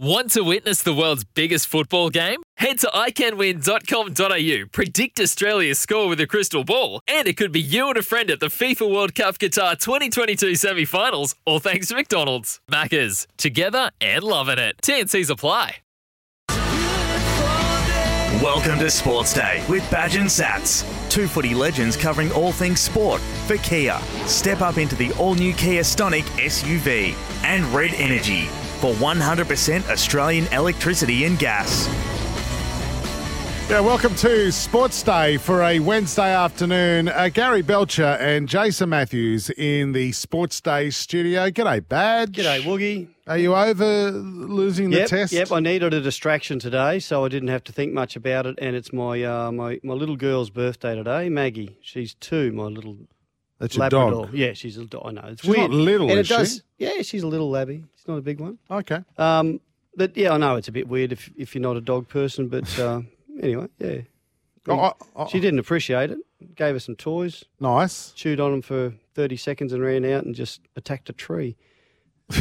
Want to witness the world's biggest football game? Head to iCanWin.com.au, predict Australia's score with a crystal ball, and it could be you and a friend at the FIFA World Cup Qatar 2022 semi finals, all thanks to McDonald's. Maccas, together and loving it. TNC's apply. Welcome to Sports Day with Badge and Sats. Two footy legends covering all things sport for Kia. Step up into the all new Kia Stonic SUV and Red Energy for 100% Australian electricity and gas. Yeah, welcome to Sports Day for a Wednesday afternoon. Uh, Gary Belcher and Jason Matthews in the Sports Day studio. G'day, Badge. G'day, Woogie. Are you over losing Yep, the test? yep. I needed a distraction today, so I didn't have to think much about it. And it's my uh, my my little girl's birthday today, Maggie. She's two. My little That's your Labrador. dog. Yeah, she's a dog. I know it's She's weird. not little, and is it does. she? Yeah, she's a little labby. She's not a big one. Okay. Um, but yeah, I know it's a bit weird if if you're not a dog person. But uh, anyway, yeah. Oh, oh, oh, She didn't appreciate it. Gave her some toys, Nice. chewed on them for 30 seconds and ran out and just attacked a tree.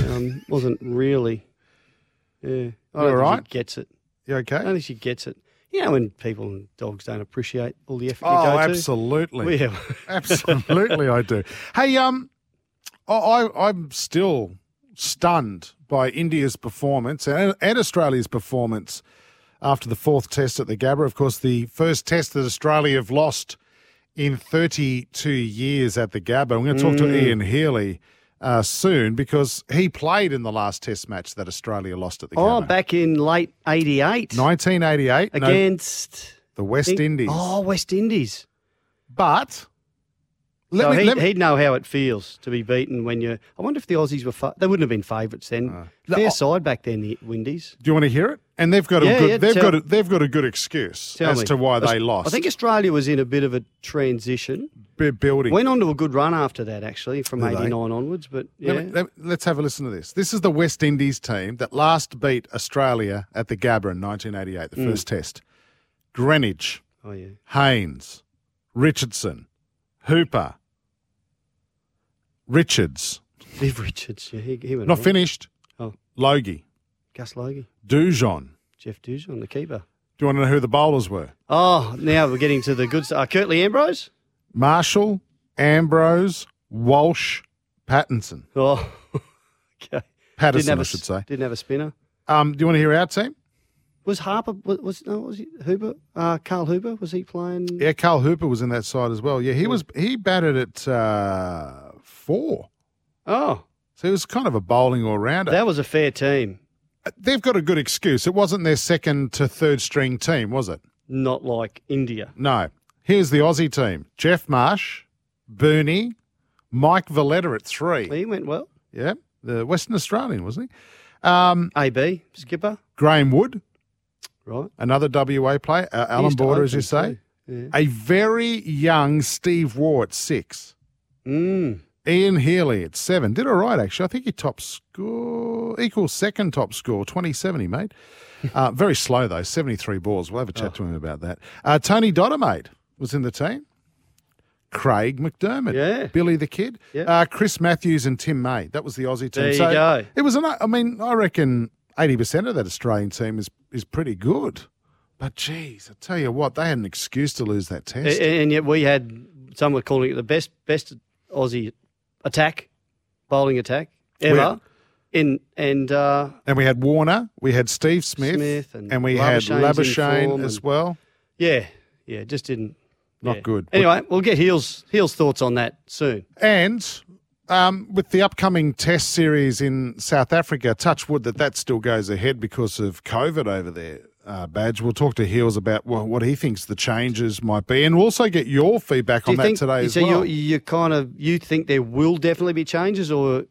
Um, wasn't really. Yeah. I You don't all think right? she gets it. You I okay? don't think she gets it. You know when people and dogs don't appreciate all the effort you Oh, go to? absolutely. Yeah. Absolutely, I do. Hey, um, I, I I'm still stunned by India's performance and, and Australia's performance after the fourth test at the Gabba. Of course, the first test that Australia have lost in 32 years at the Gabba. I'm going to talk to Mm. Ian Healy uh, soon because he played in the last test match that Australia lost at the game. Oh, back in late 88 1988 no, against. the West Indies. Oh, West Indies. But let so me, he, let me- he'd know how it feels to be beaten when you. I wonder if the Aussies were. Fa- they wouldn't have been favourites then. Uh, Fair I- side back then, the Windies. Do you want to hear it? And they've got a Yeah, good, yeah, they've tell- got a, they've got a good excuse as me. to why they lost. I think Australia was in a bit of a transition. B- building. Went on to a good run after that, actually, from 89 onwards. But yeah. Let me- let's have a listen to this. This is the West Indies team that last beat Australia at the Gabba in 1988, the Mm. first test. Greenidge, oh, yeah. Haynes, Richardson, Hooper, Richards. Viv Richards. Yeah, he, he went Not on. finished. Oh. Logie, Gus Logie. Dujon. Jeff Dujon, the keeper. Do you want to know who the bowlers were? Oh, now we're getting to the good stuff. Uh, Curtly Ambrose? Marshall, Ambrose, Walsh, Pattinson. Oh, okay. Patterson, have I a, should say. Didn't have a spinner. Um, do you want to hear our team? Was Harper, was, was no, was he Hooper? Uh, Carl Hooper, was he playing? Yeah, Carl Hooper was in that side as well. Yeah, he was. He batted at uh, four, Oh, so he was kind of a bowling all rounder. that was a fair team. They've got a good excuse. It wasn't their second to third string team, was it? Not like India. No. Here's the Aussie team: Geoff Marsh, Booney, Mike Veletta at three. He went well. Yeah, the Western Australian, wasn't he? Um, AB, skipper. Graeme Wood, Right. another WA player. Uh, Alan Border, as you say. too. A very young Steve Waugh at six. Mm. Ian Healy at seven. Did all right, actually. I think he top score, equals second top score, 2070, mate. Uh, very slow, though, 73 balls. We'll have a chat to him about that. Uh, Tony Dodemaide was in the team. Craig McDermott. Yeah. Billy the Kid. Yeah. Uh, Chris Matthews and Tim May. That was the Aussie team. There you So go. It was, an, I mean, I reckon 80% of that Australian team is, is pretty good. But, geez, I tell you what, they had an excuse to lose that test. A- And yet we had some were calling it the best best Aussie attack, bowling attack ever. In and uh, And we had Warner, we had Steve Smith, Smith and we had Labuschagne's in Labuschagne as and- well. yeah, yeah, just didn't. Not yeah. good. Anyway, we'll get Heels Heels thoughts on that soon. And um, with the upcoming Test series in South Africa, touch wood that that still goes ahead because of COVID over there. Uh, Badge. We'll talk to Heels about well, what he thinks the changes might be, and we'll also get your feedback Do on you that think today as so? well. You you kind of you think there will definitely be changes, or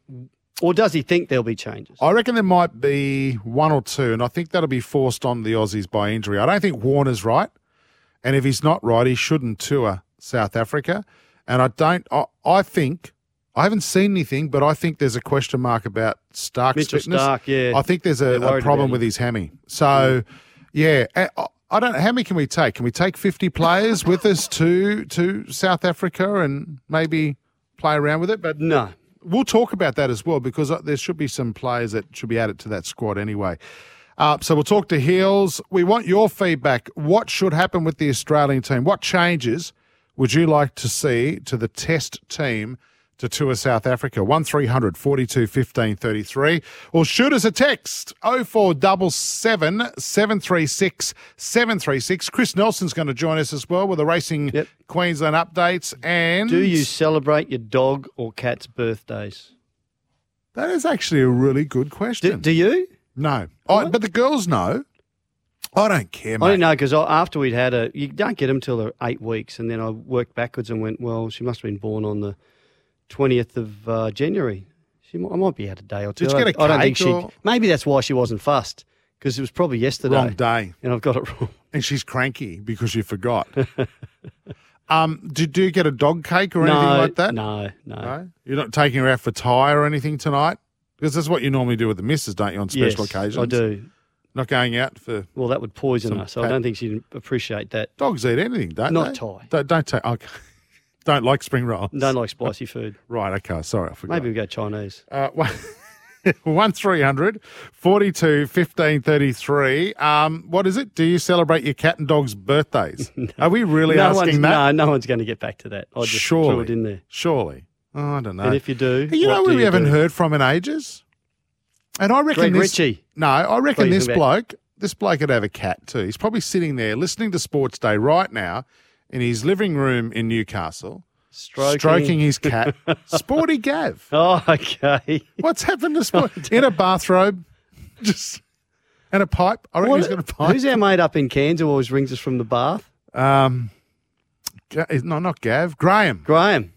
Or does he think there'll be changes? I reckon there might be one or two, and I think that'll be forced on the Aussies by injury. I don't think Warner's right, and if he's not right, he shouldn't tour South Africa. And I don't. I, I think I haven't seen anything, but I think there's a question mark about Starc's Mitchell fitness. Starc, yeah. I think there's a, a problem with his hammy. So, yeah. I- I don't how many can we take. Can we take 50 players with us to to South Africa and maybe play around with it? But No. we'll talk about that as well because uh, there should be some players that should be added to that squad anyway. Uh, so we'll talk to Heels. We want your feedback. What should happen with the Australian team? What changes would you like to see to the Test team to tour South Africa? 1300 42 15 33. Or shoot us a text 0477 736 736. Chris Nelson's going to join us as well with the Racing Yep. Queensland updates. And Do you celebrate your dog or cat's birthdays? That is actually a really good question. do you? no, I, but the girls know. I don't care, mate. I didn't know because after we'd had a, you don't get them till they're eight weeks, and then I worked backwards and went, well, she must have been born on the twentieth of uh, January. She, might, I might be out a day or two. Did you get a I don't think cake she. or- Maybe that's why she wasn't fussed because it was probably yesterday, Wrong day, and I've got it wrong. and she's cranky because you forgot. um, did you get a dog cake or anything like that? no, no. No? You're not taking her out for tie or anything tonight because that's what you normally do with the missus, don't you? On special Yes, occasions, I do. Not going out for Well, that would poison Some her, so pat- I don't think she'd appreciate that. dogs eat anything, don't Not they? tie. Don't, don't take. Okay. Don't like spring rolls. Don't like spicy food. Right. Okay. Sorry, I forgot. Maybe we go Chinese. Uh, one- 1300 42 15 33. Um, what is it? Do you celebrate your cat and dog's birthdays? Are we really no asking that? No, no one's going to get back to that. I just Surely. threw it in there. Surely. Oh, I don't know. And if you do, you know do who we you haven't do? heard from in ages? And I reckon Greg this. Ritchie. No, I reckon this bloke, this bloke could have a cat too. He's probably sitting there listening to Sports Day right now in his living room in Newcastle, Stroking. stroking his cat. Sporty Gav. Oh, okay. What's happened to Sporty? in a bathrobe, just and a pipe. I reckon What- he's got a pipe. Who's our mate up in Cairns who always rings us from the bath? Um, no, not Gav. Graham. Graham.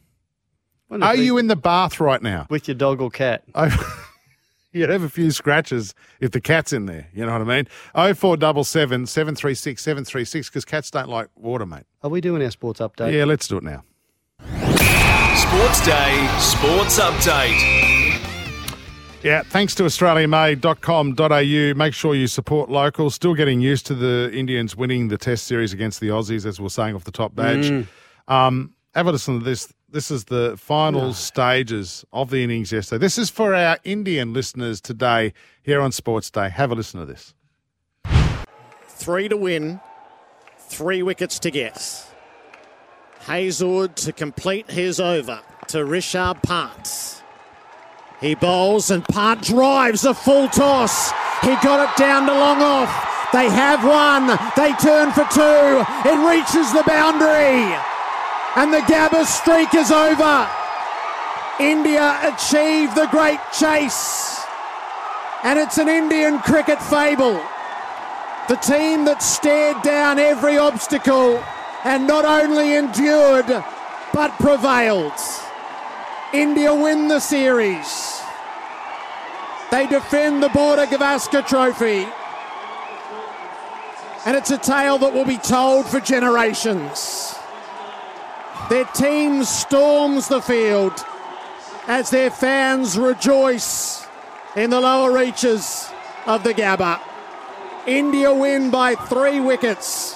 Are you in the bath right now? with your dog or cat? I, you'd have a few scratches if the cat's in there. You know what I mean? Oh four double seven seven three six seven three six because cats don't like water, mate. Are we doing our sports update? Yeah, let's do it now. Sports Day, Sports Update. Yeah, thanks to AustraliaMade.com.au. Make sure you support local. Still getting used to the Indians winning the Test series against the Aussies, as we we're saying off the top badge. Um, have a listen to this. This is the final stages of the innings yesterday. This is for our Indian listeners today here on Sports Day. Have a listen to this. Three to win, three wickets to get. Hazlewood to complete his over to Rishabh Pant. He bowls and Pant drives a full toss. He got it down to long off. They have one. They turn for two. It reaches the boundary. And the Gabba streak is over. India achieve the great chase. And it's an Indian cricket fable. The team that stared down every obstacle and not only endured but prevailed. India win the series. They defend the Border Gavaskar Trophy. And it's a tale that will be told for generations. Their team storms the field as their fans rejoice in the lower reaches of the Gabba. India win by three wickets.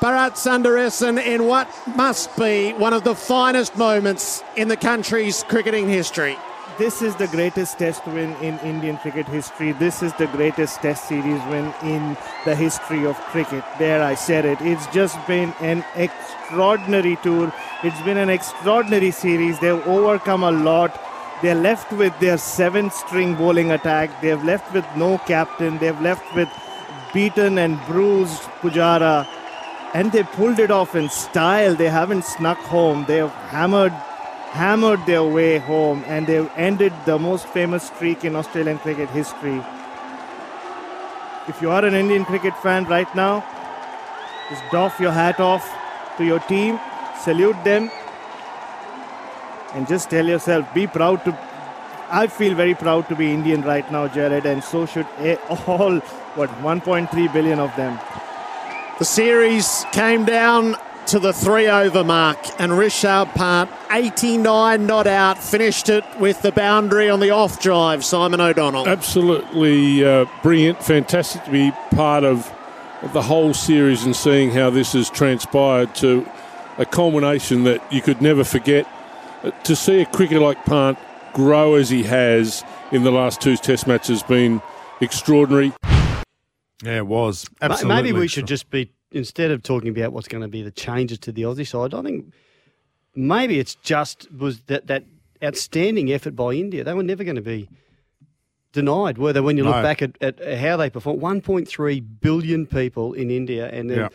Bharat Sundaresan in what must be one of the finest moments in the country's cricketing history. This is the greatest test win in Indian cricket history. This is the greatest test series win in the history of cricket. There, I said it. It's just been an extraordinary tour. It's been an extraordinary series. They've overcome a lot. They're left with their seven string bowling attack. They've left with no captain. They've left with beaten and bruised Pujara. And they pulled it off in style. They haven't snuck home. They've hammered hammered their way home and they've ended the most famous streak in Australian cricket history. If you are an Indian cricket fan right now, just doff your hat off to your team, salute them, and just tell yourself, be proud to I feel very proud to be Indian right now, Jared, and so should all, what, 1.3 billion of them. The series came down to the three over mark, and Rishabh Pant, 89 not out, finished it with the boundary on the off drive. Simon O'Donnell. Absolutely uh, brilliant, fantastic to be part of, of the whole series and seeing how this has transpired to a culmination that you could never forget. Uh, to see a cricketer like Pant grow as he has in the last two Test matches has been extraordinary. Yeah, it was. Absolutely. Maybe we should just be instead of talking about what's going to be the changes to the Aussie side. I think maybe it's just was that that outstanding effort by India. They were never going to be denied, were they? When you look No. back at, at how they performed, 1.3 billion people in India, and then.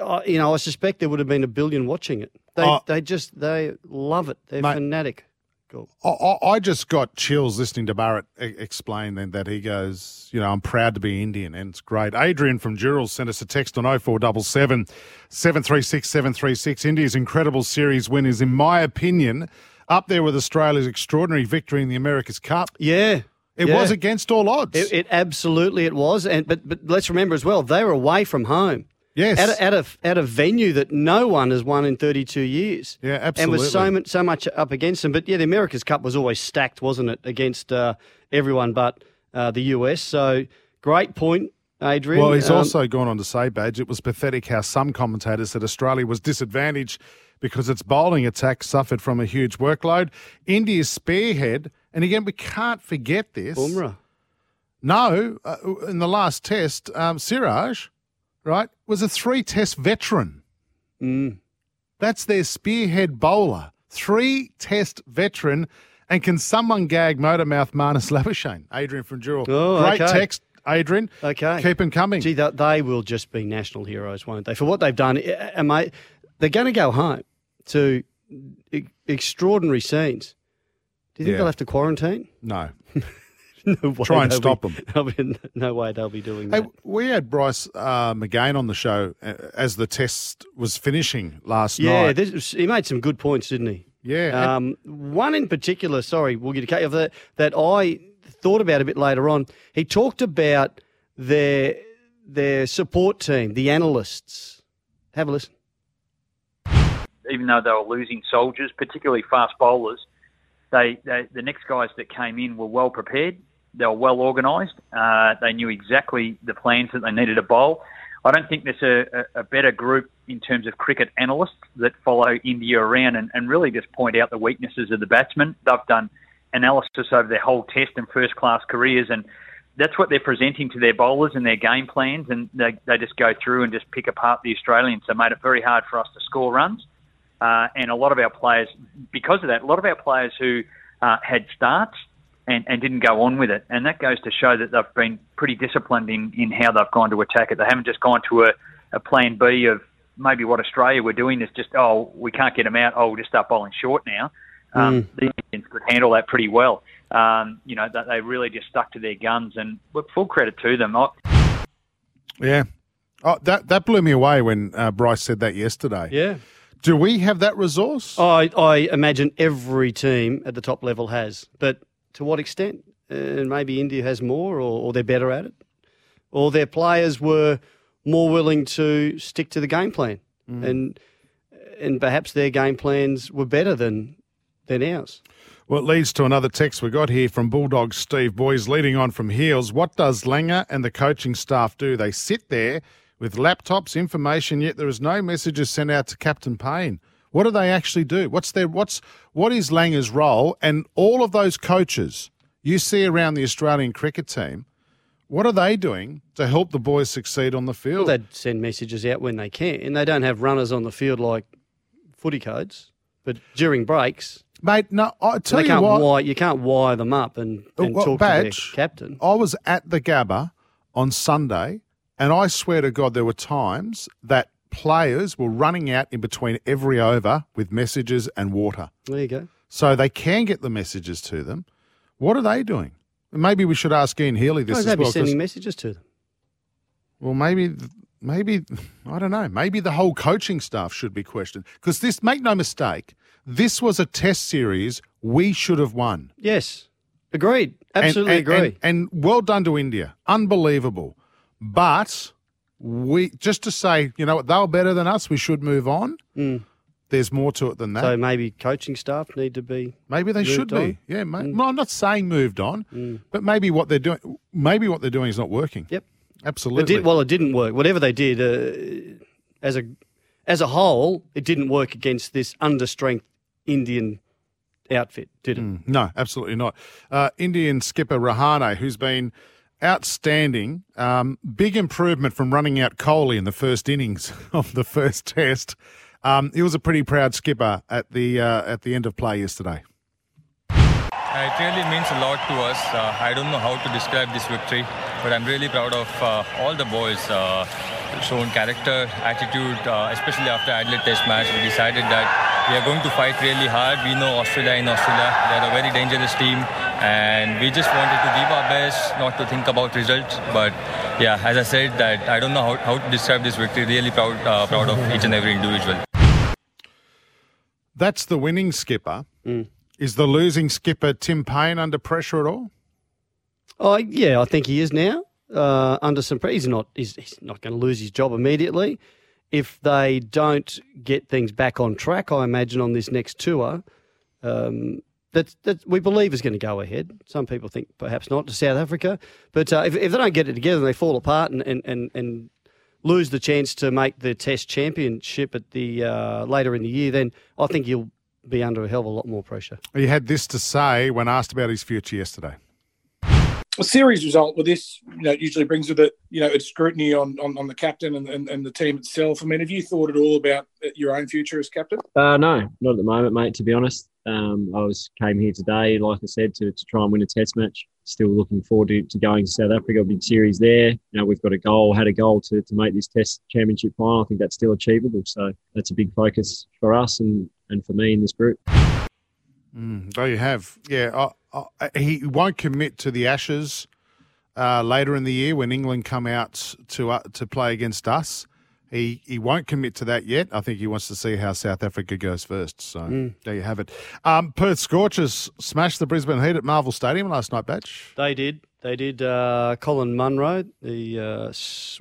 uh, you know, I suspect there would have been a billion watching it. They, Oh. they just they love it. They're Mate. fanatic. Cool. I, I just got chills listening to Bharat explain then that he goes, you know, I'm proud to be Indian, and it's great. Adrian from Dural sent us a text on 0477 736 736. India's incredible series win is, in my opinion, up there with Australia's extraordinary victory in the America's Cup. Yeah, It yeah. was against all odds. It, it absolutely it was, and but but let's remember as well they were away from home. Yes. at a, at a at a venue that no one has won in 32 years. Yeah, absolutely. And with so much so much up against them, but yeah, the America's Cup was always stacked, wasn't it, against uh, everyone but uh, the US. So great point, Adrian. Well, he's Um, also gone on to say, Badge, it was pathetic how some commentators said Australia was disadvantaged because its bowling attack suffered from a huge workload. India's spearhead, and again, we can't forget this. Bumrah. No, uh, in the last test, um, Siraj, right, was a three test veteran. Mm. That's their spearhead bowler, three test veteran. And can someone gag Motormouth Marnus Labuschagne? Adrian from Dural. Oh, Great okay. text, Adrian. Okay. Keep him coming. Gee, they, will just be national heroes, won't they? For what they've done, Uh, uh, mate, they're going to go home to e- extraordinary scenes. Do you think Yeah. they'll have to quarantine? No. No Try and stop be- them. be- no way they'll be doing Hey, that. we had Bryce uh, McGain on the show uh, as the test was finishing last Yeah, night. this, he made some good points, didn't he? Yeah. Um, one in particular, sorry, we'll get to cut you off, that, that I thought about a bit later on. He talked about their their support team, the analysts. Have a listen. even though they were losing soldiers, particularly fast bowlers, they, they the next guys that came in were well prepared. They were well organised. Uh, they knew exactly the plans that they needed to bowl. I don't think there's a, a, better group in terms of cricket analysts that follow India around and, and really just point out the weaknesses of the batsmen. They've done analysis over their whole test and first class careers and that's what they're presenting to their bowlers and their game plans and they, they just go through and just pick apart the Australians. So made it very hard for us to score runs. Uh, and a lot of our players, because of that, a lot of our players who uh, had starts and, and didn't go on with it. And that goes to show that they've been pretty disciplined in, in how they've gone to attack it. They haven't just gone to a, a plan B of maybe what Australia were doing is just, oh, we can't get them out. Oh, we'll just start bowling short now. Um, The Indians could handle that pretty well. Um, you know, that they really just stuck to their guns and look, full credit to them. I, yeah. Oh, that, that blew me away when uh, Bryce said that yesterday. Yeah. Do we have that resource? I, I imagine every team at the top level has, but to what extent? And maybe India has more, or, or they're better at it, or their players were more willing to stick to the game plan, mm. and and perhaps their game plans were better than than ours. Well, it leads to another text we got here from Bulldog Steve Boys leading on from heels. What does Langer and the coaching staff do? They sit there with laptops, information, yet there is no messages sent out to Captain Paine. What do they actually do? What's their what's what is Langer's role? And all of those coaches you see around the Australian cricket team, what are they doing to help the boys succeed on the Well, field? they'd send messages out when they can, and they don't have runners on the field like footy codes. But during breaks, Mate, no, I tell they you can't what. wire you can't wire them up and, oh, and Well, talk Badge, to their captain. I was at the Gabba on Sunday, and I swear to God, there were times that players were running out in between every over with messages and water. There you go. So they can get the messages to them. What are they doing? Maybe we should ask Ian Healy this Why as they'd be sending messages to them. well, maybe, maybe I don't know. Maybe the whole coaching staff should be questioned because this. Make no mistake, this was a test series we should have won. Yes, Agreed. Absolutely and, and, agree. And, and well done to India. Unbelievable. But we just to say, you know what, they were better than us. We should move on. Mm. There's more to it than that. So maybe coaching staff need to be. maybe they should on. be. Yeah, mate. Mm. Well, I'm not saying moved on, but maybe what they're doing, maybe what they're doing is not working. Yep. Absolutely. It did, well, it didn't work. Whatever they did, uh, as a as a whole, it didn't work against this understrength Indian outfit, did it? Mm, no, absolutely not. Uh, Indian skipper Rahane, who's been outstanding, um, big improvement from running out Kohli in the first innings of the first test. Um, he was a pretty proud skipper at the uh, at the end of play yesterday. Uh, It really means a lot to us. Uh, I don't know how to describe this victory, but I'm really proud of uh, all the boys. Uh, shown character, attitude, uh, especially after Adelaide Test match. We decided that we are going to fight really hard. We know Australia in Australia. They're a very dangerous team, and we just wanted to give our best, not to think about results. But yeah, as I said, that I don't know how, how to describe this victory. Really proud, uh, proud of each and every individual. That's the winning skipper. Mm. Is the losing skipper Tim Paine under pressure at all? Oh, yeah, I think he is now. Uh, under some pressure, he's not. He's, he's not going to lose his job immediately. If they don't get things back on track, I imagine on this next tour, um, that that we believe is going to go ahead. Some people think perhaps not to South Africa, but uh, if, if they don't get it together and they fall apart and, and, and, and lose the chance to make the Test Championship at the uh, later in the year, then I think he'll be under a hell of a lot more pressure. He had this to say when asked about his future yesterday. A series result with this, you know, usually brings with it, you know, it's scrutiny on, on, on the captain and, and, and the team itself. I mean, have you thought at all about your own future as captain? Uh, no, not at the moment, mate. To be honest, um, I was came here today, like I said, to, to try and win a Test match. Still looking forward to, to going to South Africa, big series there. You know, we've got a goal, had a goal to, to make this Test Championship final. I think that's still achievable. So that's a big focus for us and, and for me in this group. Mm, there you have. Yeah, I, I, he won't commit to the Ashes uh, later in the year when England come out to uh, to play against us. He he won't commit to that yet. I think he wants to see how South Africa goes first. So Mm. there you have it. Um, Perth Scorchers smashed the Brisbane Heat at Marvel Stadium last night, Badge. They did. They did. Uh, Colin Munro, the uh,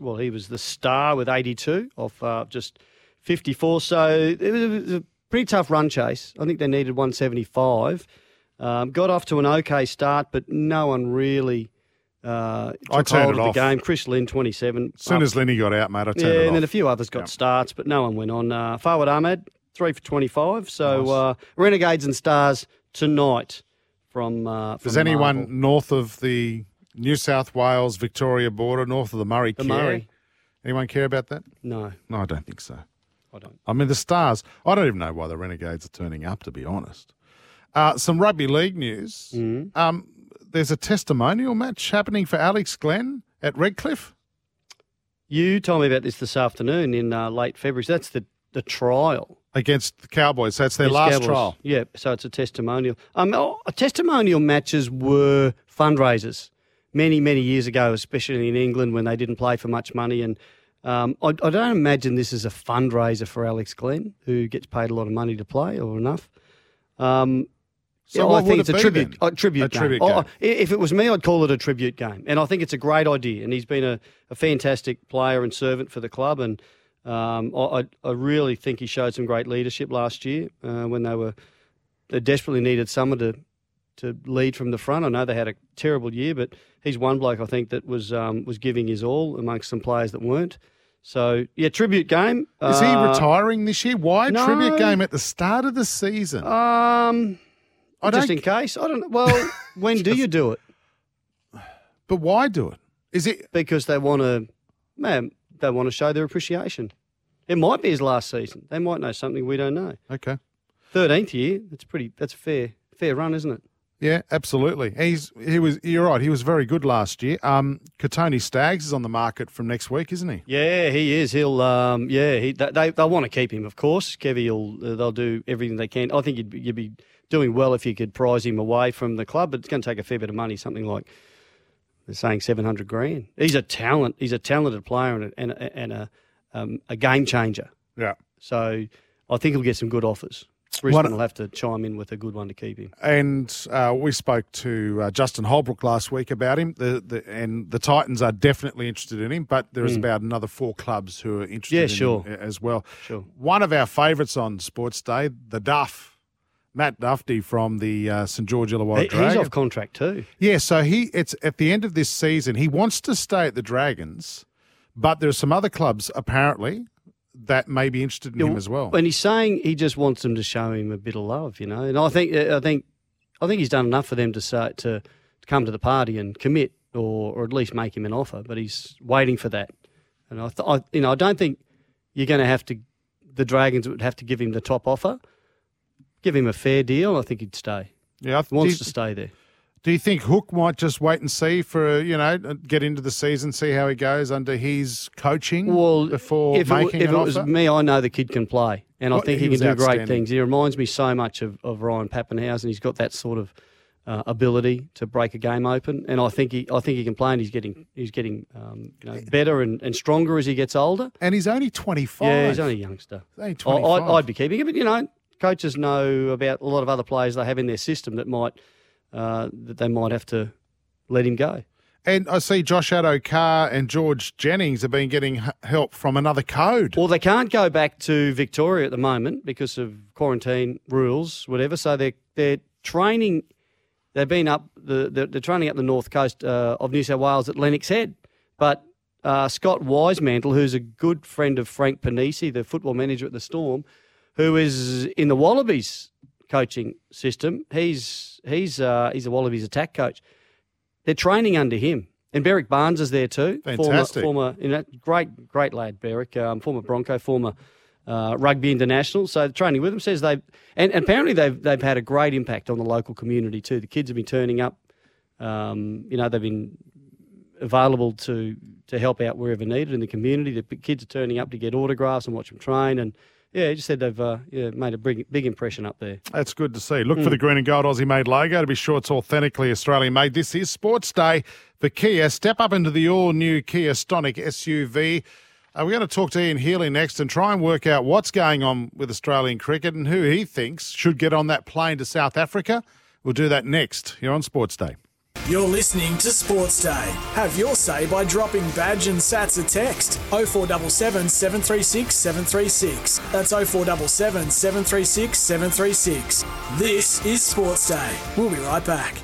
well, he was the star with 82 off uh, just 54. So it was a pretty tough run chase. I think they needed 175. Um, got off to an okay start, but no one really uh, I took turned hold it of off. the game. Chris Lynn, 27. As soon up- as Lenny got out, mate, I turned yeah, it and then a few others got starts, but no one went on. Uh, Ahmed, three for 25. So uh, Renegades and Stars tonight from. Uh, from Does anyone Marvel. north of the New South Wales Victoria border, north of the Murray, The care? Murray. Anyone care about that? No. No, I don't think so. I don't. I mean, the Stars, I don't even know why the Renegades are turning up, to be honest. Uh, some rugby league news. Mm-hmm. Um, there's a testimonial match happening for Alex Glenn at Redcliffe. You told me about this this afternoon in uh, late February. So that's the, the trial. Against the Cowboys. That's their Yes, last Cowboys. trial. Yeah, so it's a testimonial. Um, oh, testimonial matches were fundraisers many, many years ago, especially in England when they didn't play for much money. And um, I, I don't imagine this is a fundraiser for Alex Glenn, who gets paid a lot of money to play or enough. Um, So yeah, I think it's it a tribute, a tribute A game. tribute Oh, game. I- if it was me, I'd call it a tribute game, and I think it's a great idea. And he's been a, a fantastic player and servant for the club, and um, I, I I really think he showed some great leadership last year uh, when they were they desperately needed someone to to lead from the front. I know they had a terrible year, but he's one bloke I think that was um, was giving his all amongst some players that weren't. So yeah, tribute game. Is he Uh, retiring this year? Why no. tribute game at the start of the season? Um, I just don't- in case. I don't. Well, when do you do it? But why do it? Is it because they want to, man? They want to show their appreciation. It might be his last season. They might know something we don't know. Okay. Thirteenth year. That's pretty. That's a fair. Fair run, isn't it? Yeah, absolutely. He's he was. You're right. He was very good last year. Um, Kotoni Staggs is on the market from next week, isn't he? Yeah, he is. He'll. Um, yeah, he. They they they'll want to keep him, of course. Kevy will. Uh, they'll do everything they can. I think you'd, be- you'd be doing well if you could prize him away from the club, but it's going to take a fair bit of money. Something like they're saying seven hundred grand. He's a talent. He's a talented player and a, and a, and a, um, a game changer. Yeah. So I think he'll get some good offers. Brisbane One- will have to chime in with a good one to keep him. And uh, we spoke to uh, Justin Holbrook last week about him. The, the and the Titans are definitely interested in him, but there is Mm. about another four clubs who are interested Yeah, in sure. him as well. Sure. One of our favourites on Sports Day, the Duff, Matt Duffy from the uh, St George Illawarra He- he's off contract too. Yeah, so he it's at the end of this season. He wants to stay at the Dragons, but there are some other clubs apparently that may be interested in him as well. And he's saying he just wants them to show him a bit of love, you know. And I think uh, I think I think he's done enough for them to say to, to come to the party and commit, or or at least make him an offer. But he's waiting for that. And I, th- I you know I don't think you're going to have to. The Dragons would have to give him the top offer. Give him a fair deal. I think he'd stay. Yeah, I th- wants to stay there. Do you think Hook might just wait and see for you know get into the season, see how he goes under his coaching Well, before if it, if an it was offer? me, I know the kid can play, and Well, I think he he, can do great things. He reminds me so much of, of Ryan Papenhuyzen. He's got that sort of uh, ability to break a game open, and I think he, I think he can play, and he's getting, he's getting, um, you know, better and, and stronger as he gets older. And he's only twenty five. Yeah, he's only a youngster. Only I, 25. I'd, I'd be keeping him, but you know, coaches know about a lot of other players they have in their system that might, uh, that they might have to let him go. And I see Josh Addo-Carr and George Jennings have been getting help from another code. Well, they can't go back to Victoria at the moment because of quarantine rules, whatever. So they're they're training. They've been up the they're, they're training up the north coast uh, of New South Wales at Lennox Head, but uh, Scott Wisemantel, who's a good friend of Frank Ponissi, the football manager at the Storm, who is in the Wallabies coaching system, he's he's uh, he's the Wallabies attack coach. They're training under him. And Berrick Barnes is there too. Fantastic. Former, former you know, great, great lad, Berrick, um, former Bronco, former uh, rugby international. So training with him says they, and, and apparently they've they've had a great impact on the local community too. The kids have been turning up. Um, you know, they've been available to to help out wherever needed in the community. The kids are turning up to get autographs and watch them train. And yeah, he just said they've uh, yeah, made a big big impression up there. That's good to see. Look Mm. for the green and gold Aussie made logo to be sure it's authentically Australian made. This is Sports Day for Kia. Step up into the all new Kia Stonic SUV. Uh, we're going to talk to Ian Healy next and try and work out what's going on with Australian cricket and who he thinks should get on that plane to South Africa. We'll do that next here on Sports Day. You're listening to Sports Day. Have your say by dropping badge and sats a text 0477 736 736. That's 0477 736 736. This is Sports Day. We'll be right back.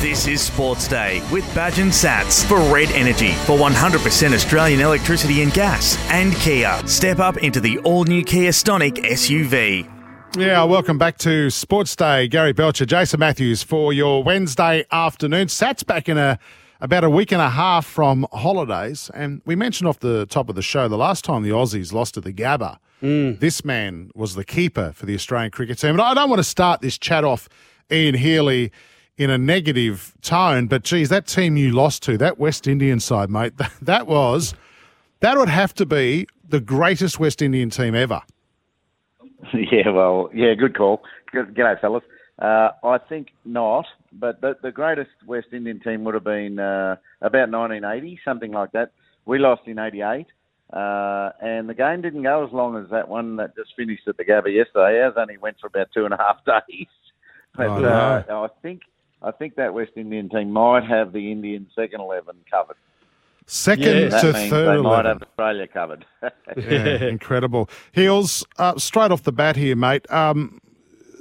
This is Sports Day with Badge and Sats for Red Energy for 100% Australian electricity and gas. And Kia. Step up into the all new Kia Stonic SUV. Yeah, welcome back to Sports Day. Gary Belcher, Jason Matthews for your Wednesday afternoon. Sat's back in a about a week and a half from holidays, and we mentioned off the top of the show the last time the Aussies lost to the Gabba. Mm. This man was the keeper for the Australian cricket team. And I don't want to start this chat off, Ian Healy, in a negative tone, but geez, that team you lost to, that West Indian side, mate, that, that was that would have to be the greatest West Indian team ever. Yeah, well, yeah, good call. Good, g'day, fellas. Uh, I think not, but the, the greatest West Indian team would have been uh, about 1980, something like that. We lost in 88, uh, and the game didn't go as long as that one that just finished at the Gabba yesterday. Ours only went for about two and a half days. But Oh, uh, I think I think that West Indian team might have the Indian second eleven covered. Second that to means third they might have Australia covered. yeah, incredible. Heels, uh, straight off the bat here, mate. Um,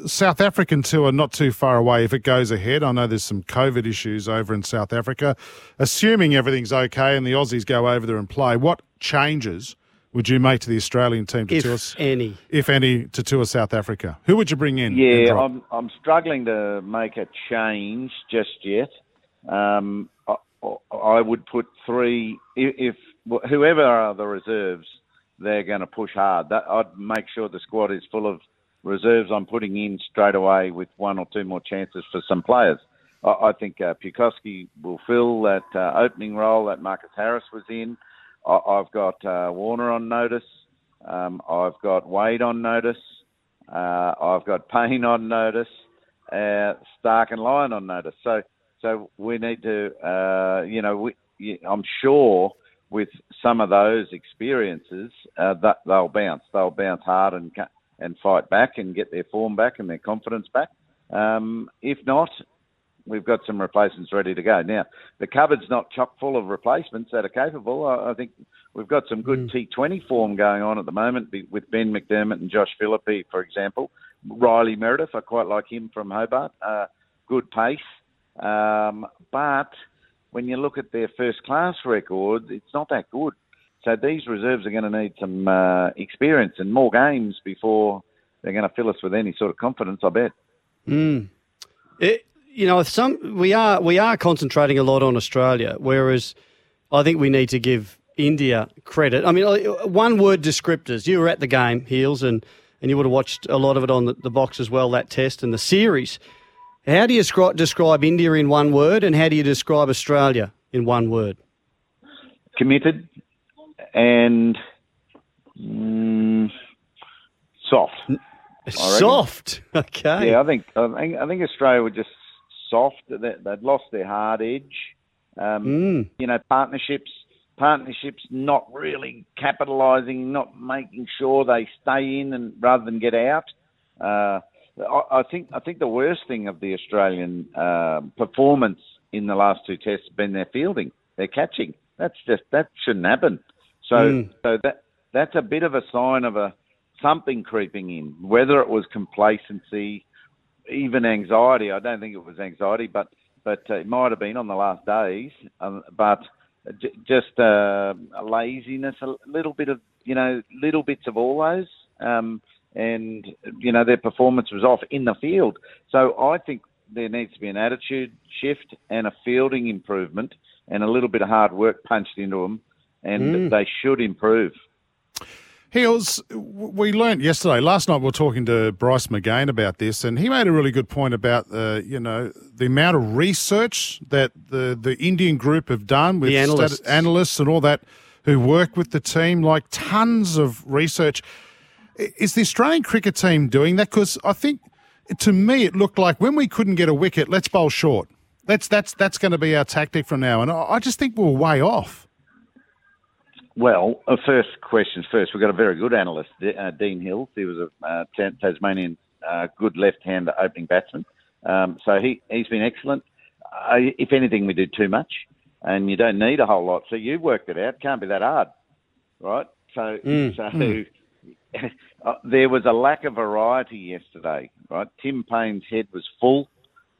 South African tour not too far away if it goes ahead. I know there's some COVID issues over in South Africa. Assuming everything's okay and the Aussies go over there and play, what changes would you make to the Australian team to If tour, any. if any, to tour South Africa? Who would you bring in? Yeah. I'm I'm struggling to make a change just yet. Um, I, would put three if, whoever are the reserves, they're going to push hard. That, I'd make sure the squad is full of reserves. I'm putting in straight away with one or two more chances for some players. I, I think uh, Pucovski will fill that uh, opening role that Marcus Harris was in. I, I've got uh, Warner on notice. Um, I've got Wade on notice. Uh, I've got Paine on notice. Uh, Starc and Lyon on notice. So, so we need to, uh, you know, we, I'm sure with some of those experiences uh, that they'll bounce. They'll bounce hard and and fight back and get their form back and their confidence back. Um, if not, we've got some replacements ready to go. Now, the cupboard's not chock full of replacements that are capable. I, I think we've got some good T20 form going on at the moment with Ben McDermott and Josh Philippe, for example. Riley Meredith, I quite like him from Hobart. Uh, good pace. Um, but when you look at their first class record, it's not that good. So these reserves are going to need some uh, experience and more games before they're going to fill us with any sort of confidence, I bet. Mm. It, you know, some we are we are concentrating a lot on Australia, whereas I think we need to give India credit. I mean, one word descriptors. You were at the game, Heels, and and you would have watched a lot of it on the, the box as well. That test and the series. How do you scri- describe India in one word, and how do you describe Australia in one word? Committed and mm, soft. Soft. Okay. Yeah, I think I think I think Australia were just soft. They, they'd lost their hard edge. Um, Mm. You know, partnerships, partnerships, not really capitalising, not making sure they stay in and rather than get out. Uh, I, I think I think the worst thing of the Australian uh, performance in the last two tests has been their fielding, their catching. That's just that shouldn't happen. So Mm. so that that's a bit of a sign of a something creeping in. Whether it was complacency, even anxiety. I don't think it was anxiety, but but uh, it might have been on the last days. Um, but j- just uh, a laziness, a little bit of you know, little bits of all those. Um, and you know their performance was off in the field. So I think there needs to be an attitude shift and a fielding improvement, and a little bit of hard work punched into them, and Mm. they should improve. Heels, we learnt yesterday, last night we were talking to Bryce McGain about this, and he made a really good point about, uh, you know, the amount of research that the, the Indian group have done with The analysts. analysts and all that who work with the team, like tons of research. I- Is the Australian cricket team doing that? Because I think, to me, it looked like when we couldn't get a wicket, let's bowl short. That's, that's, that's going to be our tactic from now. And I I just think we're way off. Well, uh, first question first. We've got a very good analyst, uh, Dene Hills. He was a uh, Tasmanian uh, good left-hand opening batsman. Um, so he, he's been excellent. Uh, if anything, we do too much, and you don't need a whole lot. So you worked it out. Can't be that hard, right? So, Mm, so mm. uh, there was a lack of variety yesterday, right? Tim Paine's head was full.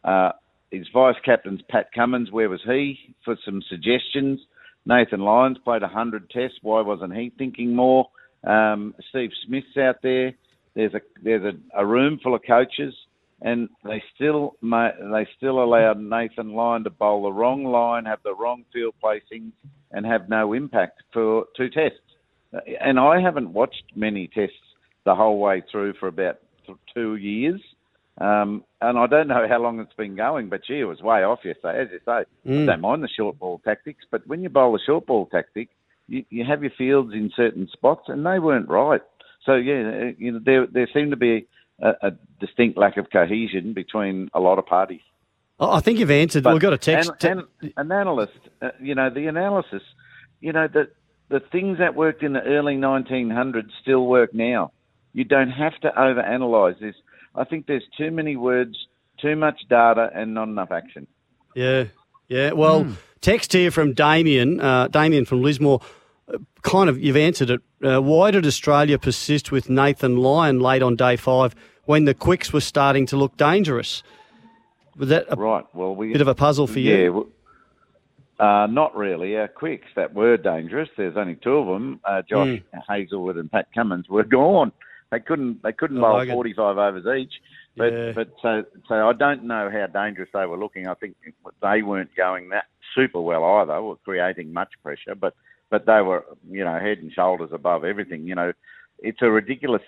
Uh, his vice captain's Pat Cummins. Where was he for some suggestions? Nathan Lyons played 100 tests. Why wasn't he thinking more? Um, Steve Smith's out there. There's a there's a, a room full of coaches, and they still they still allowed Nathan Lyon to bowl the wrong line, have the wrong field placings, and have no impact for two tests. Uh, And I haven't watched many tests the whole way through for about th- two years. Um, and I don't know how long it's been going, but gee, it was way off yesterday. As you say, Mm. I don't mind the short ball tactics, but when you bowl a short ball tactic, you, you have your fields in certain spots, and they weren't right. So yeah, you know, there there seemed to be a, a distinct lack of cohesion between a lot of parties. I I think you've answered. But We've got a text. And, and an analyst, uh, you know, the analysis, you know, the the things that worked in the early 1900s still work now. You don't have to overanalyze this. I think there's too many words, too much data, and not enough action. Yeah, yeah. Well, Hmm. text here from Damien, uh, Damien from Lismore. uh, Kind of, you've answered it. Uh, why did Australia persist with Nathan Lyon late on day five when the quicks were starting to look dangerous? Was that a right? Well, we bit of a puzzle for you? Yeah, uh, not really. Our quicks that were dangerous. There's only two of them. Uh, Josh Hazlewood and Pat Cummins were gone. They couldn't. They couldn't bowl okay. 45 overs each. But Yeah. but so so I don't know how dangerous they were looking. I think they weren't going that super well either, or creating much pressure. But but they were you know head and shoulders above everything. You know, it's a ridiculous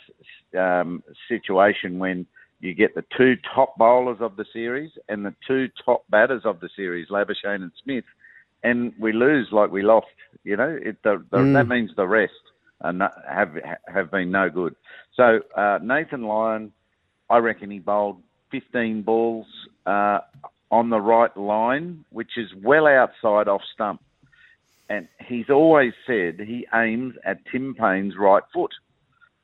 um, situation when you get the two top bowlers of the series and the two top batters of the series, Labuschagne and Smith, and we lose like we lost. You know, it, the, the, Mm. that means the rest have have been no good. So uh, Nathan Lyon, I reckon he bowled 15 balls uh, on the right line, which is well outside off stump. And he's always said he aims at Tim Paine's right foot.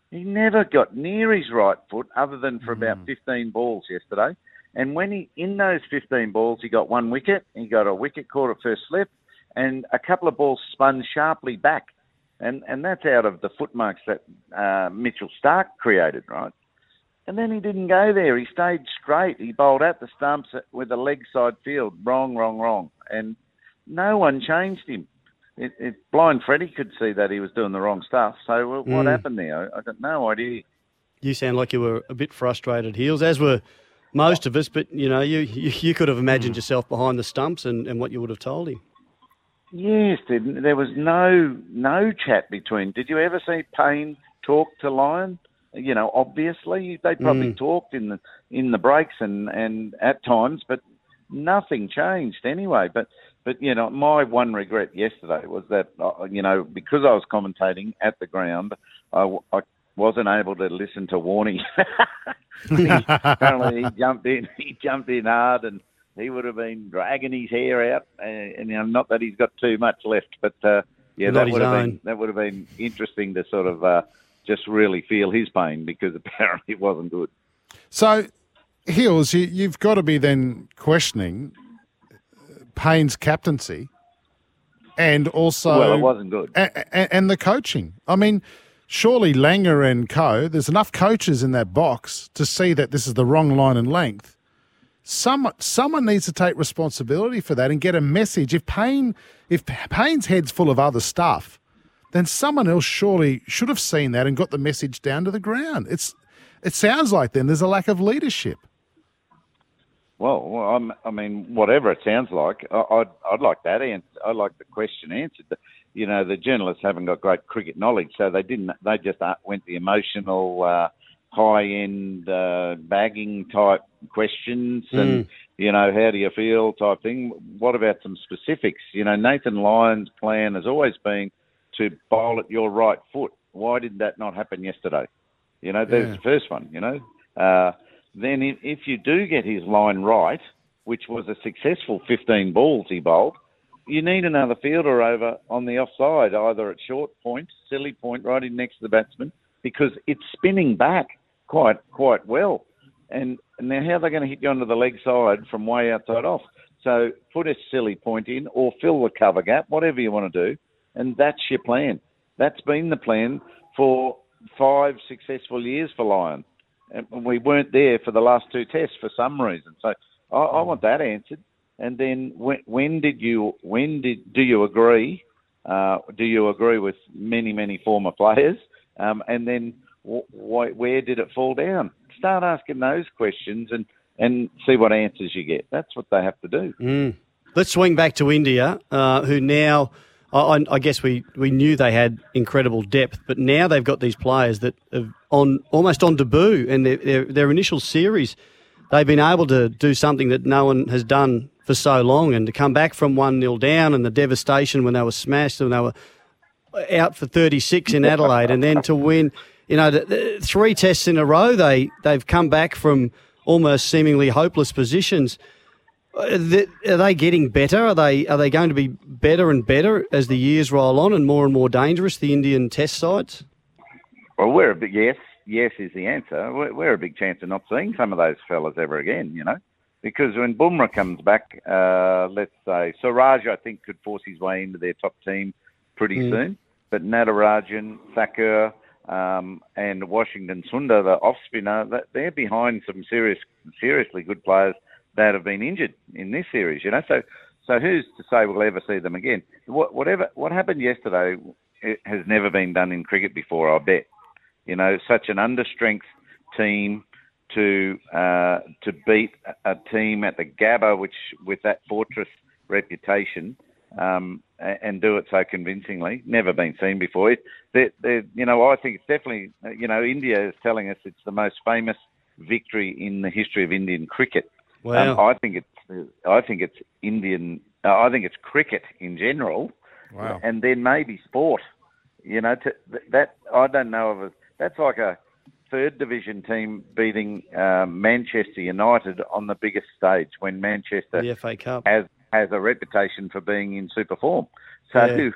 He never got near his right foot other than for about 15 balls yesterday. And when he, in those 15 balls, he got one wicket, he got a wicket caught at first slip, and a couple of balls spun sharply back. And, and that's out of the footmarks that uh, Mitchell Starc created, right? And then he didn't go there. He stayed straight. He bowled at the stumps with a leg side field. Wrong, wrong, wrong. And no one changed him. It, it, blind Freddie could see that he was doing the wrong stuff. So what Mm. happened there? I, I got no idea. You sound like you were a bit frustrated, Heels, as were most of us. But you know, you you, you could have imagined yourself behind the stumps and, and what you would have told him. Yes, there, there was no no chat between. Did you ever see Paine talk to Lyon? You know, obviously they probably Mm. talked in the in the breaks and and at times, but nothing changed anyway. But but you know, my one regret yesterday was that uh, you know because I was commentating at the ground, I wasn't able to listen to Warney. Apparently, he jumped in. He jumped in hard, and he would have been dragging his hair out. Uh, and you know, not that he's got too much left, but uh, yeah, Not that would have own. been that would have been interesting to sort of uh, just really feel his pain because apparently it wasn't good. So, Hills, you, you've got to be then questioning Paine's captaincy and also. Well, it wasn't good. And, and the coaching. I mean, surely Langer and co, there's enough coaches in that box to see that this is the wrong line and length. Someone, someone needs to take responsibility for that and get a message. If Paine, if Paine's head's full of other stuff, then someone else surely should have seen that and got the message down to the ground. It's, it sounds like then there's a lack of leadership. Well, I'm, I mean, whatever it sounds like, I'd, I'd like that answer. I'd like the question answered. You know, the journalists haven't got great cricket knowledge, so they didn't. They just uh, went the emotional, uh, high-end uh, bagging type questions, and Mm. you know, how do you feel type thing. What about some specifics? You know, Nathan Lyon's plan has always been to bowl at your right foot. Why did that not happen yesterday? You know, there's Yeah. the first one. You know. Uh, then if, if you do get his line right, which was a successful 15 balls he bowled, you need another fielder over on the offside, either at short point, silly point, right in next to the batsman, because it's spinning back quite quite well. And, and now how are they going to hit you onto the leg side from way outside off? So put a silly point in or fill the cover gap, whatever you want to do, and that's your plan. That's been the plan for five successful years for Lyon and we weren't there for the last two tests for some reason. So I, I want that answered. And then when, when did you when did do you agree? Uh, do you agree with many many former players? Um, and then wh- wh- where did it fall down? Start asking those questions and and see what answers you get. That's what they have to do. Mm. Let's swing back to India, uh, who now, I, I- guess we, we knew they had incredible depth, but now they've got these players that have on almost on debut, and their, their, their initial series, they've been able to do something that no one has done for so long, and to come back from 1 0 down and the devastation when they were smashed and they were out for 36 in Adelaide, and then to win, you know, three tests in a row, they, they've come back from almost seemingly hopeless positions. Uh, Are they getting better? Are they are they going to be better and better as the years roll on and more and more dangerous? The Indian Test sides. Well, we're a big yes. Yes is the answer. We're, we're a big chance of not seeing some of those fellas ever again. You know, because when Bumrah comes back, uh, let's say Siraj, I think could force his way into their top team pretty Mm. soon. But Natarajan, Thakur, um, and Washington Sundar, the off spinner, they're behind some serious, seriously good players that have been injured in this series. You know, so so who's to say we'll ever see them again? What, whatever what happened yesterday has never been done in cricket before. I bet. You know, such an understrength team to uh, to beat a team at the Gabba, which with that fortress reputation, um, and do it so convincingly, never been seen before. It, they, they, you know, I think it's definitely, uh, you know, India is telling us it's the most famous victory in the history of Indian cricket. Wow. Um, I think it's, I think it's Indian. Uh, I think it's cricket in general, Wow. and then maybe sport. You know, to, that I don't know of. A, that's like a third division team beating um, Manchester United on the biggest stage when Manchester The FA Cup. has has a reputation for being in super form. So Yeah. it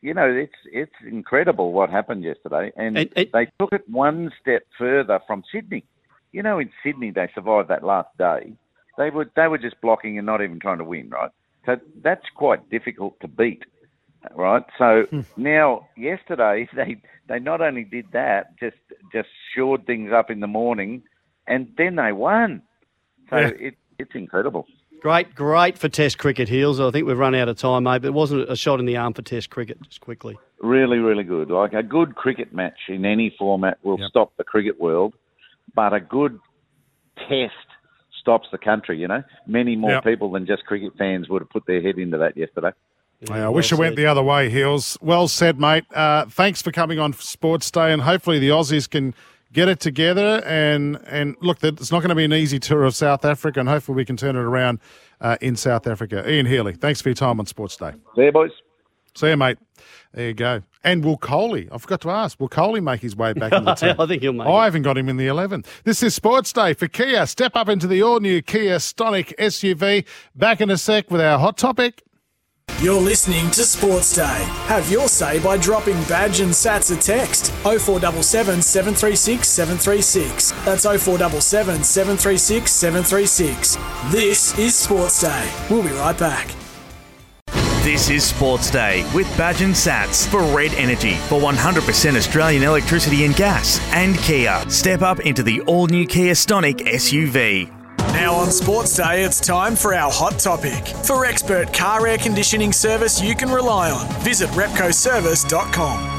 you know, it's it's incredible what happened yesterday, and, And- and- they took it one step further from Sydney. You know, in Sydney they survived that last day. They were they were just blocking and not even trying to win, right? So that's quite difficult to beat, right? So hmm. now yesterday they they not only did that, just just shored things up in the morning, and then they won. So Yeah. it it's incredible. Great, great for Test cricket, Heels. I think we've run out of time, mate, but it wasn't a shot in the arm for Test cricket, just quickly. Really, really good. Like a good cricket match in any format will stop the cricket world, but a good test stops the country. You know, many more Yep. people than just cricket fans would have put their head into that yesterday. Yeah, I wish it went the other way, Heels. Well said, mate. Uh, thanks for coming on Sports Day, and hopefully the Aussies can get it together. And and look, that it's not going to be an easy tour of South Africa, and hopefully we can turn it around uh, in South Africa. Ian Healy, thanks for your time on Sports Day. See you, boys. See you, mate. There you go. And will Coley? I forgot to ask. Will Coley make his way back in the team? I think he'll make I haven't got him in the 11. This is Sports Day for Kia. Step up into the all-new Kia Stonic SUV. Back in a sec with our hot topic. You're listening to Sports Day. Have your say by dropping badge and sats a text 0477 736 736. That's 0477 736 736. This is Sports Day. We'll be right back. This is Sports Day with Badge and Sats for Red Energy for 100% Australian electricity and gas. And Kia. Step up into the all new Kia Stonic SUV. Now on Sports Day, it's time for our hot topic. For expert car air conditioning service you can rely on, visit repcoservice.com.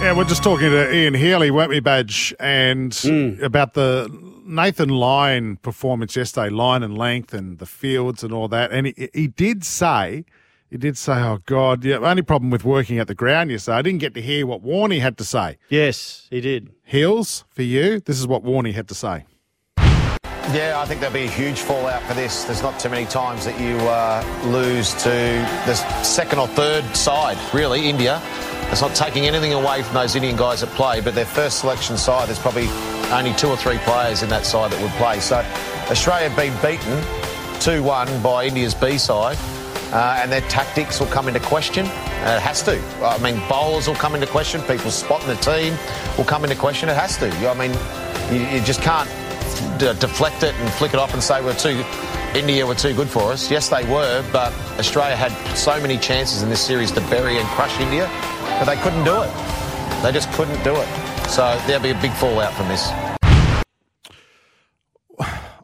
Yeah, we're just talking to Ian Healy, weren't we, Badge? And mm. about the Nathan Lyon performance yesterday, line and length and the fields and all that. And he, he did say, he did say, oh, God, yeah, only problem with working at the ground yesterday, I didn't get to hear what Warney had to say. Yes, he did. Hills, for you, this is what Warney had to say. Yeah, I think there'll be a huge fallout for this. There's not too many times that you uh, lose to the second or third side, really, India. It's not taking anything away from those Indian guys that play, but their first selection side, there's probably only two or three players in that side that would play. So Australia have been beaten 2 1 by India's B side, uh, and their tactics will come into question. Uh, it has to. I mean, bowlers will come into question, people spotting the team will come into question. It has to. I mean, you, you just can't d- deflect it and flick it off and say we're too India were too good for us. Yes, they were, but Australia had so many chances in this series to bury and crush India, but they couldn't do it. They just couldn't do it. So there'll be a big fallout from this.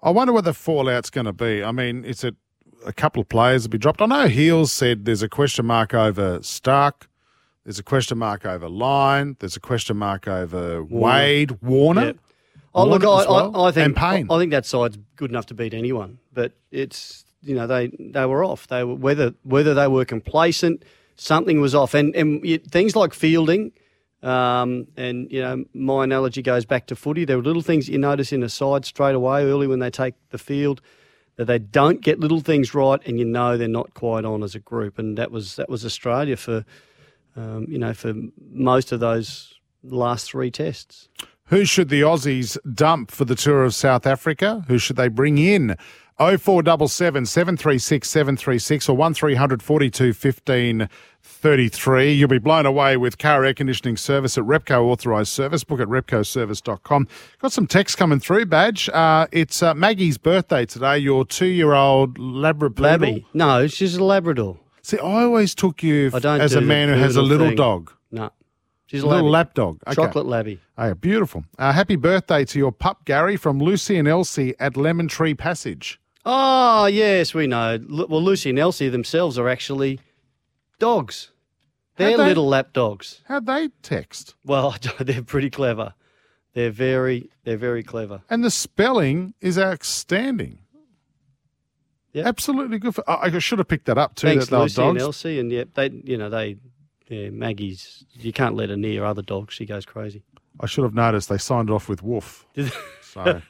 I wonder what the fallout's going to be. I mean, it's a, a couple of players will be dropped. I know Heels said there's a question mark over Starc. There's a question mark over Lyon. There's a question mark over Wade, Warner. Yep. Oh, look, I, well, I, I think Paine. I think that side's good enough to beat anyone. But it's you know they they were off. They were whether whether they were complacent, something was off, and and y- things like fielding. Um, and you know, my analogy goes back to footy. There were little things you notice in a side straight away early when they take the field that they don't get little things right, and you know they're not quite on as a group. And that was that was Australia for um, you know for most of those last three tests. Who should the Aussies dump for the tour of South Africa? Who should they bring in? 0477 736 736 or 1300 42 15 33. You'll be blown away with car air conditioning service at Repco authorised service. Book at repcoservice.com. Got some text coming through, Badge. Uh, it's uh, Maggie's birthday today. Your two year old Labrador. Labby. No, she's a Labrador. See, I always took you I don't as do a the man who has a poodle little thing. dog. No. She's a a little labby. lap dog. Okay. Chocolate labby. Oh, yeah, beautiful. Uh, happy birthday to your pup, Gary, from Lucy and Elsie at Lemon Tree Passage. Oh, yes, we know. Lu- Well, Lucy and Elsie themselves are actually dogs. They're they- little lap dogs. How'd they text? Well, they're pretty clever. They're very, they're very clever. And the spelling is outstanding. Yep. Absolutely good. For, I should have picked that up too. Thanks, that Lucy and. Elsie, and yep, they, you know, they, yeah, Maggie's. You can't let her near other dogs; she goes crazy. I should have noticed they signed it off with Woof. so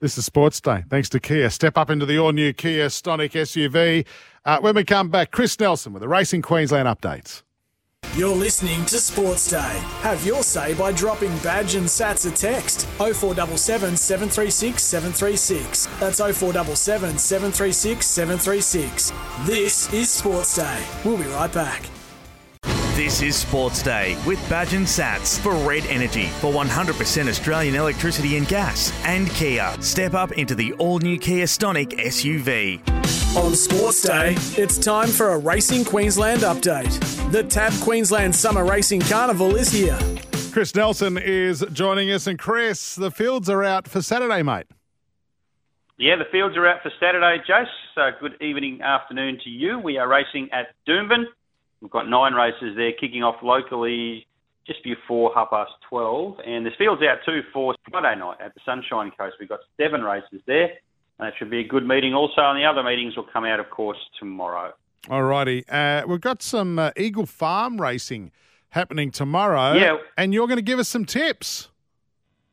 this is Sports Day. Thanks to Kia. Step up into the all-new Kia Stonic SUV. Uh, when we come back, Chris Nelson with the Racing Queensland updates. You're listening to Sports Day. Have your say by dropping badge and sats a text 0477 736 736. That's 0477 736 736. This is Sports Day. We'll be right back. This is Sports Day with Badge and Sats for Red Energy for 100% Australian electricity and gas. And Kia. Step up into the all new Kia Stonic SUV. On Sports Day, it's time for a Racing Queensland update. The TAB Queensland Summer Racing Carnival is here. Chris Nelson is joining us. And Chris, the fields are out for Saturday, mate. Yeah, the fields are out for Saturday, Jace. So good evening, afternoon to you. We are racing at Doomben. We've got nine races there, kicking off locally just before half past 12. And there's fields out too for Friday night at the Sunshine Coast. We've got seven races there. And it should be a good meeting also. And the other meetings will come out, of course, tomorrow. Alrighty. Uh, we've got some uh, Eagle Farm racing happening tomorrow. Yeah. And you're going to give us some tips.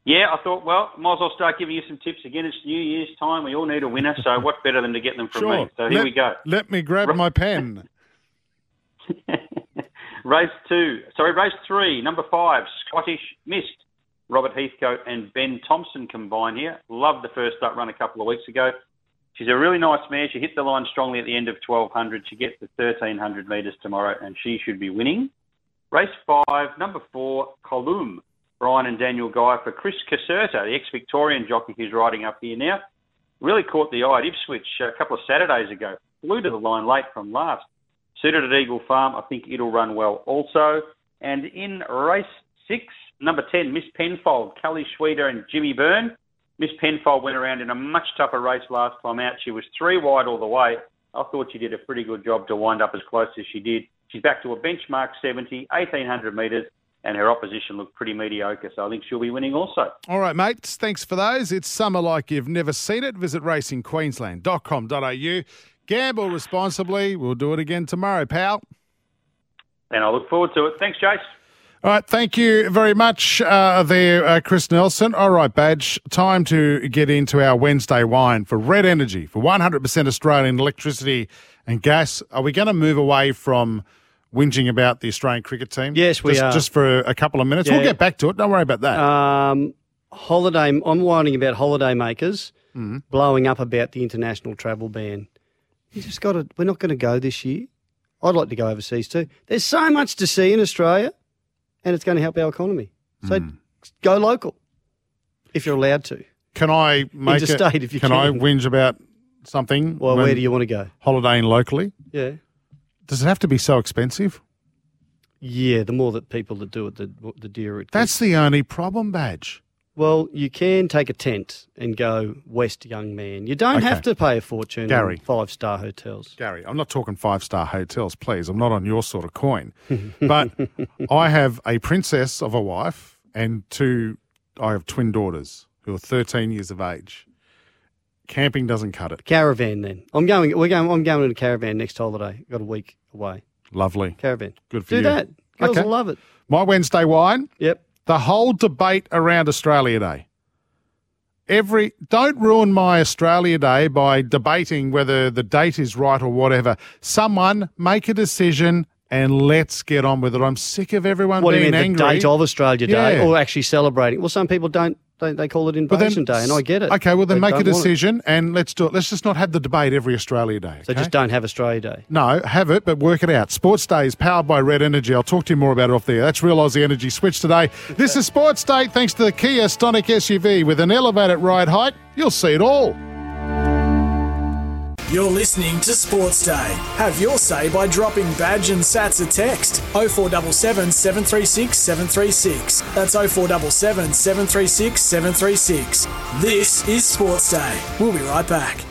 Yeah, I thought, well, might as well start giving you some tips again. It's New Year's time. We all need a winner. So what better than to get them from Sure. me? So here Let- we go. Let me grab my pen. Race two, sorry, race three, number five, Scottish Mist. Robert Heathcote and Ben Thompson combine here. Loved the first up run a couple of weeks ago. She's a really nice mare. She hit the line strongly at the end of 1200. She gets the 1300 metres tomorrow and she should be winning. Race five, number four, Colum. Brian and Daniel Guy for Chris Caserta, the ex-Victorian jockey who's riding up here now. Really caught the eye at Ipswich a couple of Saturdays ago. Flew to the line late from last. Suited at Eagle Farm. I think it'll run well also. And in race six, number 10, Miss Penfold, Kelly Schweida and Jimmy Byrne. Miss Penfold went around in a much tougher race last time out. She was three wide all the way. I thought she did a pretty good job to wind up as close as she did. She's back to a benchmark 70, 1800 metres, and her opposition looked pretty mediocre. So I think she'll be winning also. All right, mates. Thanks for those. It's summer like you've never seen it. Visit racingqueensland.com.au. Gamble responsibly. We'll do it again tomorrow, pal. And I look forward to it. Thanks, Jace. All right, thank you very much uh, there, uh, Chris Nelson. All right, Badge, time to get into our Wednesday wine for Red Energy, for 100% Australian electricity and gas. Are we going to move away from whinging about the Australian cricket team? Yes, we just, are. Just for a couple of minutes. We'll get back to it. Don't worry about that. Um, holiday. I'm whining about holiday makers Mm-hmm. blowing up about the international travel ban. You just got to. We're not going to go this year. I'd like to go overseas too. There's so much to see in Australia, and it's going to help our economy. So Mm. go local if you're allowed to. Can I make it? Interstate if you can. I whinge about something? Well, where do you want to go? Holidaying locally? Yeah. Does it have to be so expensive? Yeah, the more that people that do it, the, the dearer it gets. That's the only problem, Badge. Well, you can take a tent and go west, young man. You don't Okay. have to pay a fortune Gary. five star hotels. Gary, I'm not talking five star hotels, please. I'm not on your sort of coin. But I have a princess of a wife and two, I have twin daughters who are 13 years of age. Camping doesn't cut it. Caravan then. I'm going. We're going. I'm going in a caravan next holiday. Got a week away. Lovely. Caravan. Good for Do you. Do that. Girls Okay. will love it. My Wednesday wine. Yep. The whole debate around Australia Day. Every don't ruin my Australia Day by debating whether the date is right or whatever. Someone make a decision and let's get on with it. I'm sick of everyone What do you mean angry. the date of Australia Day Yeah. or actually celebrating? Well, some people don't. They, they call it But then- Invasion Day, and I get it. Okay, well then They make a don't want it. decision and let's do it. Let's just not have the debate every Australia Day. So just don't have Australia Day. No, have it, but work it out. Sports Day is powered by Red Energy. I'll talk to you more about it off there. That's Real Aussie Energy Switch today. This is Sports Day thanks to the Kia Stonic SUV with an elevated ride height. You'll see it all. You're listening to Sports Day. Have your say by dropping Badge and Sats a text 0477 736 736. That's 0477 736 736. This is Sports Day. We'll be right back.